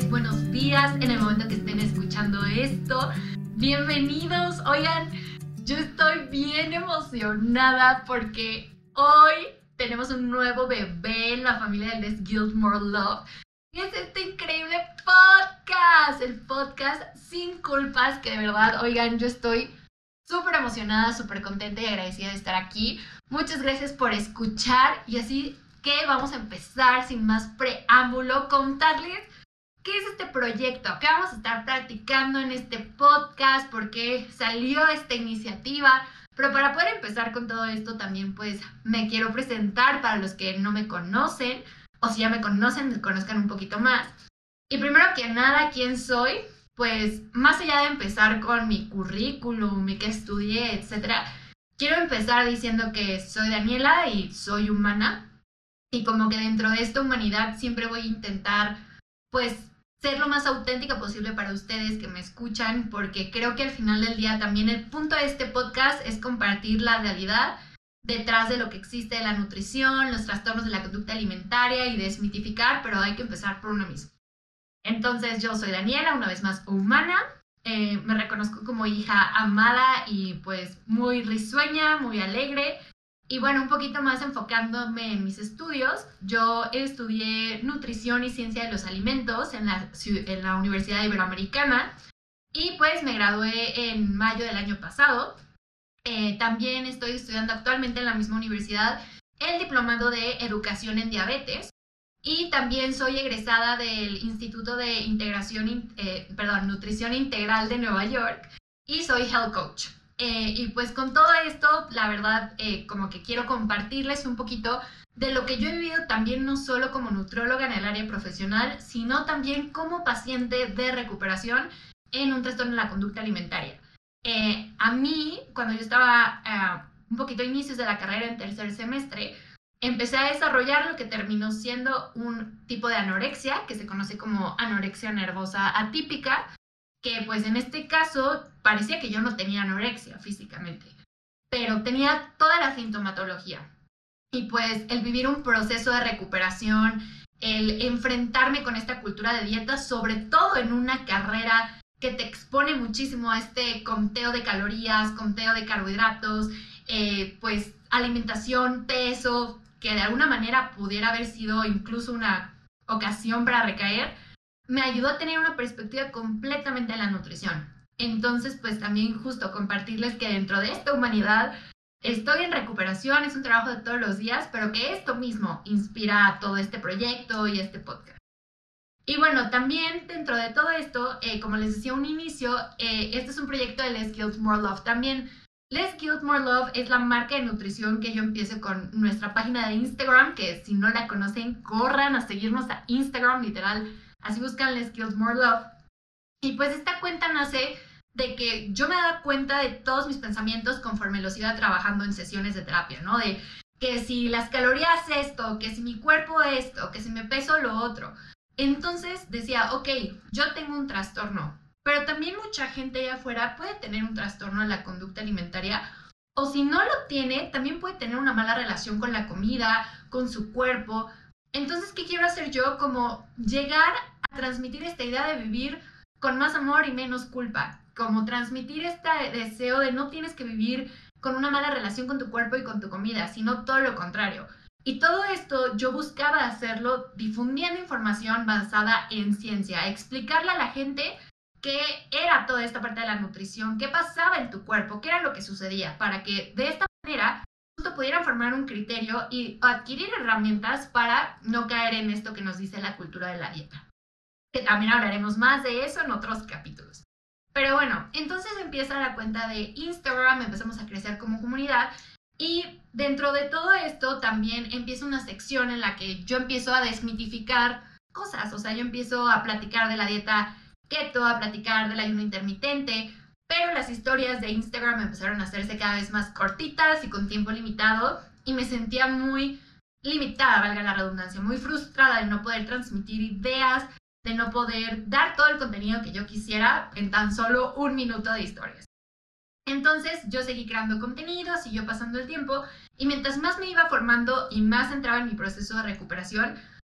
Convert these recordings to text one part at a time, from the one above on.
buenos días en el momento que estén escuchando esto. Bienvenidos. Oigan, yo estoy bien emocionada porque hoy tenemos un nuevo bebé en la familia de Les Guildmore Love. Y es este increíble podcast, el podcast Sin Culpas, que de verdad, oigan, yo estoy súper emocionada, súper contenta y agradecida de estar aquí. Muchas gracias por escuchar y así que vamos a empezar sin más preámbulo, contarles qué es este proyecto, qué vamos a estar practicando en este podcast, por qué salió esta iniciativa. Pero para poder empezar con todo esto también pues me quiero presentar para los que no me conocen o si ya me conocen, conozcan un poquito más. Y primero que nada, ¿quién soy? Pues más allá de empezar con mi currículum, mi que estudié, etcétera, quiero empezar diciendo que soy Daniela y soy humana. Y como que dentro de esta humanidad siempre voy a intentar, pues, ser lo más auténtica posible para ustedes que me escuchan, porque creo que al final del día también el punto de este podcast es compartir la realidad detrás de lo que existe de la nutrición, los trastornos de la conducta alimentaria y desmitificar, pero hay que empezar por uno mismo. Entonces yo soy Daniela, una vez más humana, eh, me reconozco como hija amada y pues muy risueña, muy alegre y bueno, un poquito más enfocándome en mis estudios, yo estudié nutrición y ciencia de los alimentos en la, en la Universidad Iberoamericana y pues me gradué en mayo del año pasado. Eh, también estoy estudiando actualmente en la misma universidad el diplomado de educación en diabetes y también soy egresada del Instituto de Integración, eh, perdón, Nutrición Integral de Nueva York y soy health coach. Eh, y pues con todo esto, la verdad, eh, como que quiero compartirles un poquito de lo que yo he vivido también no solo como nutróloga en el área profesional, sino también como paciente de recuperación en un trastorno de la conducta alimentaria. Eh, a mí, cuando yo estaba un poquito a inicios de la carrera en tercer semestre, empecé a desarrollar lo que terminó siendo un tipo de anorexia, que se conoce como anorexia nervosa atípica, que pues en este caso parecía que yo no tenía anorexia físicamente, pero tenía toda la sintomatología. Y pues el vivir un proceso de recuperación, el enfrentarme con esta cultura de dieta, sobre todo en una carrera que te expone muchísimo a este conteo de calorías, conteo de carbohidratos, eh, pues alimentación, peso, que de alguna manera pudiera haber sido incluso una ocasión para recaer, me ayudó a tener una perspectiva completamente de la nutrición. Entonces, pues también justo compartirles que dentro de esta humanidad estoy en recuperación, es un trabajo de todos los días, pero que esto mismo inspira todo este proyecto y este podcast. Y bueno, también dentro de todo esto, eh, como les decía un inicio, eh, este es un proyecto de Les Guild More Love. También Les Guild More Love es la marca de nutrición que yo empiezo con nuestra página de Instagram, que si no la conocen, corran a seguirnos a Instagram, literal Así buscan Skills More Love. Y pues esta cuenta nace de que yo me daba cuenta de todos mis pensamientos conforme los iba trabajando en sesiones de terapia, ¿no? De que si las calorías esto, que si mi cuerpo esto, que si me peso lo otro. Entonces decía, ok, yo tengo un trastorno, pero también mucha gente allá afuera puede tener un trastorno de la conducta alimentaria o si no lo tiene, también puede tener una mala relación con la comida, con su cuerpo. Entonces, ¿qué quiero hacer yo? Como llegar transmitir esta idea de vivir con más amor y menos culpa, como transmitir este deseo de no tienes que vivir con una mala relación con tu cuerpo y con tu comida, sino todo lo contrario. Y todo esto yo buscaba hacerlo difundiendo información basada en ciencia, explicarle a la gente qué era toda esta parte de la nutrición, qué pasaba en tu cuerpo, qué era lo que sucedía, para que de esta manera pudieran formar un criterio y adquirir herramientas para no caer en esto que nos dice la cultura de la dieta que también hablaremos más de eso en otros capítulos. Pero bueno, entonces empieza la cuenta de Instagram, empezamos a crecer como comunidad y dentro de todo esto también empieza una sección en la que yo empiezo a desmitificar cosas, o sea, yo empiezo a platicar de la dieta keto, a platicar del ayuno intermitente, pero las historias de Instagram empezaron a hacerse cada vez más cortitas y con tiempo limitado y me sentía muy limitada, valga la redundancia, muy frustrada de no poder transmitir ideas de no poder dar todo el contenido que yo quisiera en tan solo un minuto de historias. Entonces yo seguí creando contenido, siguió pasando el tiempo y mientras más me iba formando y más entraba en mi proceso de recuperación,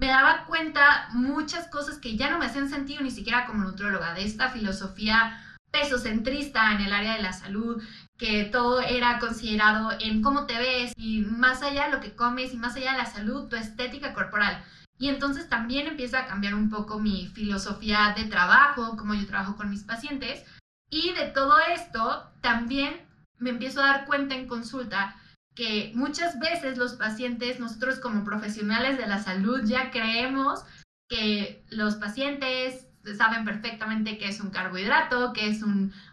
me daba cuenta muchas cosas que ya no me hacían sentido ni siquiera como nutróloga, de esta filosofía pesocentrista en el área de la salud, que todo era considerado en cómo te ves y más allá de lo que comes y más allá de la salud, tu estética corporal. Y entonces también empieza a cambiar un poco mi filosofía de trabajo, cómo yo trabajo con mis pacientes. Y de todo esto también me empiezo a dar cuenta en consulta que muchas veces los pacientes, nosotros como profesionales de la salud ya creemos que los pacientes saben perfectamente qué es un carbohidrato, qué es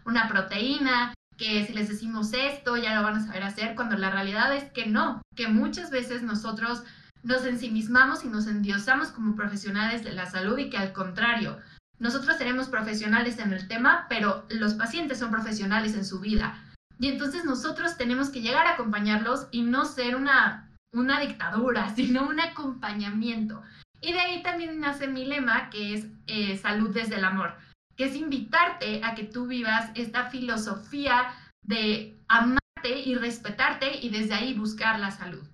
una proteína, que si les decimos esto ya lo van a saber hacer, cuando la realidad es que no, que muchas veces nosotros nos ensimismamos y nos endiosamos como profesionales de la salud y que al contrario, nosotros seremos profesionales en el tema, pero los pacientes son profesionales en su vida. Y entonces nosotros tenemos que llegar a acompañarlos y no ser una, una dictadura, sino un acompañamiento. Y de ahí también nace mi lema, que es eh, salud desde el amor, que es invitarte a que tú vivas esta filosofía de amarte y respetarte y desde ahí buscar la salud.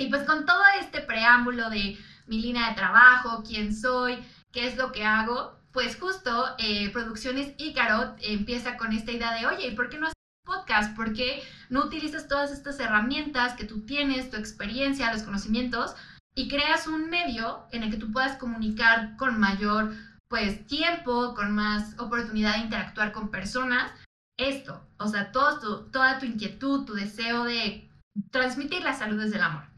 Y pues con todo este preámbulo de mi línea de trabajo, quién soy, qué es lo que hago, pues justo eh, Producciones Ícaro empieza con esta idea de, oye, ¿y por qué no haces podcast? ¿Por qué no utilizas todas estas herramientas que tú tienes, tu experiencia, los conocimientos, y creas un medio en el que tú puedas comunicar con mayor pues tiempo, con más oportunidad de interactuar con personas. Esto, o sea, todo toda tu inquietud, tu deseo de transmitir la salud desde el amor.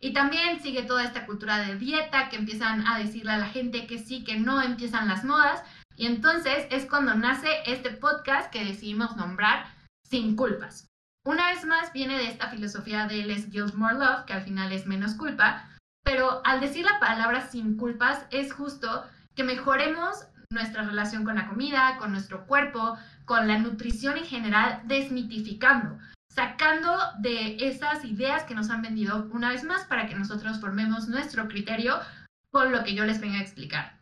Y también sigue toda esta cultura de dieta que empiezan a decirle a la gente que sí, que no, empiezan las modas. Y entonces es cuando nace este podcast que decidimos nombrar Sin Culpas. Una vez más viene de esta filosofía de Less Guilt More Love, que al final es menos culpa, pero al decir la palabra sin culpas es justo que mejoremos nuestra relación con la comida, con nuestro cuerpo, con la nutrición en general, desmitificando, sacando de esas ideas que nos han vendido una vez más para que nosotros formemos nuestro criterio con lo que yo les venga a explicar.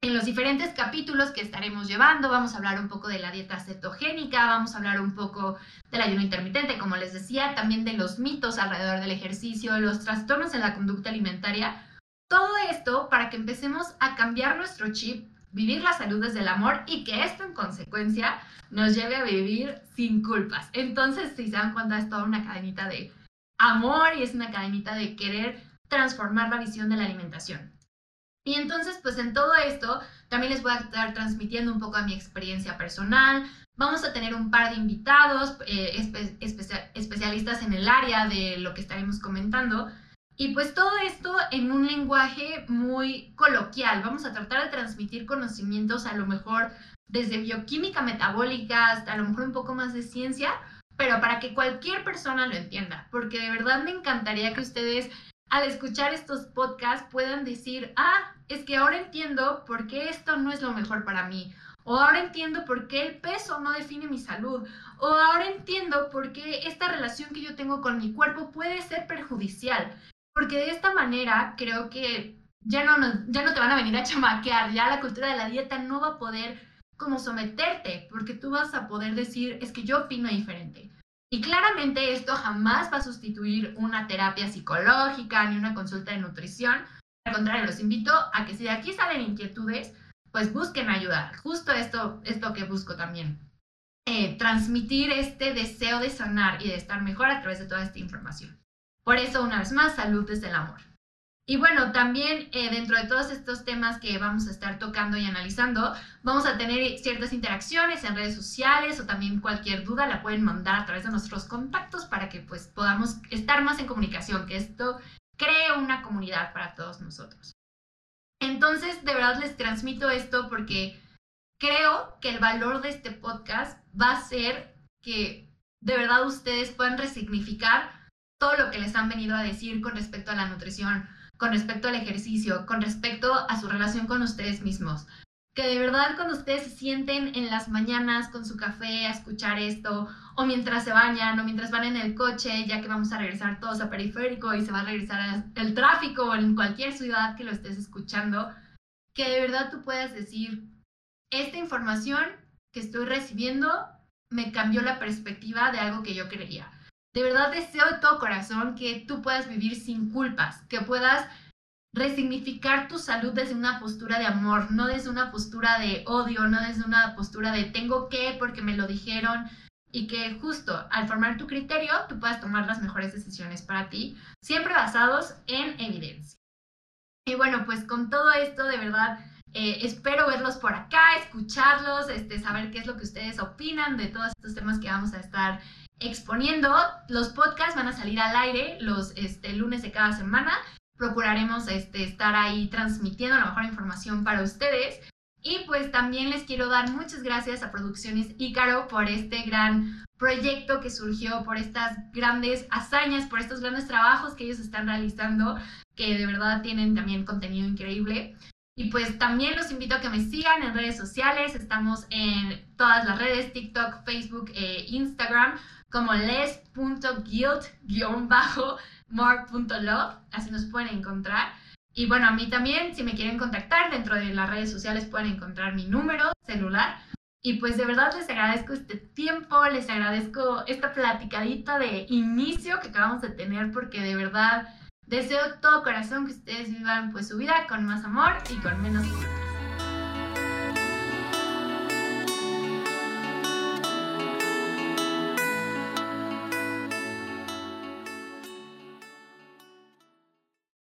En los diferentes capítulos que estaremos llevando, vamos a hablar un poco de la dieta cetogénica, vamos a hablar un poco del ayuno intermitente, como les decía, también de los mitos alrededor del ejercicio, los trastornos en la conducta alimentaria. Todo esto para que empecemos a cambiar nuestro chip, vivir la salud desde el amor y que esto en consecuencia nos lleve a vivir sin culpas. Entonces, si se dan cuenta, es toda una cadenita de amor y es una cadenita de querer transformar la visión de la alimentación. Y entonces, pues en todo esto, también les voy a estar transmitiendo un poco a mi experiencia personal. Vamos a tener un par de invitados, eh, especialistas en el área de lo que estaremos comentando. Y pues todo esto en un lenguaje muy coloquial. Vamos a tratar de transmitir conocimientos a lo mejor desde bioquímica metabólica hasta a lo mejor un poco más de ciencia, pero para que cualquier persona lo entienda, porque de verdad me encantaría que ustedes al escuchar estos podcasts puedan decir, ah, es que ahora entiendo por qué esto no es lo mejor para mí. O ahora entiendo por qué el peso no define mi salud. O ahora entiendo por qué esta relación que yo tengo con mi cuerpo puede ser perjudicial. Porque de esta manera creo que ya no, ya no te van a venir a chamaquear. Ya la cultura de la dieta no va a poder como someterte. Porque tú vas a poder decir, es que yo opino diferente. Y claramente esto jamás va a sustituir una terapia psicológica ni una consulta de nutrición. Al contrario, los invito a que si de aquí salen inquietudes, pues busquen ayuda. Justo esto es lo que busco también. Eh, transmitir este deseo de sanar y de estar mejor a través de toda esta información. Por eso, una vez más, salud desde el amor. Y bueno, también eh, dentro de todos estos temas que vamos a estar tocando y analizando, vamos a tener ciertas interacciones en redes sociales o también cualquier duda la pueden mandar a través de nuestros contactos para que pues podamos estar más en comunicación, que esto cree una comunidad para todos nosotros. Entonces, de verdad les transmito esto porque creo que el valor de este podcast va a ser que de verdad ustedes puedan resignificar todo lo que les han venido a decir con respecto a la nutrición, con respecto al ejercicio, con respecto a su relación con ustedes mismos. Que de verdad cuando ustedes se sienten en las mañanas con su café a escuchar esto, o mientras se bañan, o mientras van en el coche, ya que vamos a regresar todos a periférico y se va a regresar el tráfico o en cualquier ciudad que lo estés escuchando, que de verdad tú puedas decir, esta información que estoy recibiendo me cambió la perspectiva de algo que yo creía de verdad deseo de todo corazón que tú puedas vivir sin culpas, que puedas resignificar tu salud desde una postura de amor, no desde una postura de odio, no desde una postura de tengo que porque me lo dijeron y que justo al formar tu criterio tú puedas tomar las mejores decisiones para ti, siempre basados en evidencia. Y bueno, pues con todo esto de verdad eh, espero verlos por acá, escucharlos, este, saber qué es lo que ustedes opinan de todos estos temas que vamos a estar exponiendo. Los podcasts van a salir al aire los este, lunes de cada semana procuraremos este, estar ahí transmitiendo la mejor información para ustedes. Y pues también les quiero dar muchas gracias a Producciones Ícaro por este gran proyecto que surgió, por estas grandes hazañas, por estos grandes trabajos que ellos están realizando, que de verdad tienen también contenido increíble. Y pues también los invito a que me sigan en redes sociales. Estamos en todas las redes, TikTok, Facebook e Instagram, como les.guild-bajo more.love, así nos pueden encontrar. Y bueno, a mí también, si me quieren contactar dentro de las redes sociales, pueden encontrar mi número celular. Y pues de verdad les agradezco este tiempo, les agradezco esta platicadita de inicio que acabamos de tener, porque de verdad deseo todo corazón que ustedes vivan pues su vida con más amor y con menos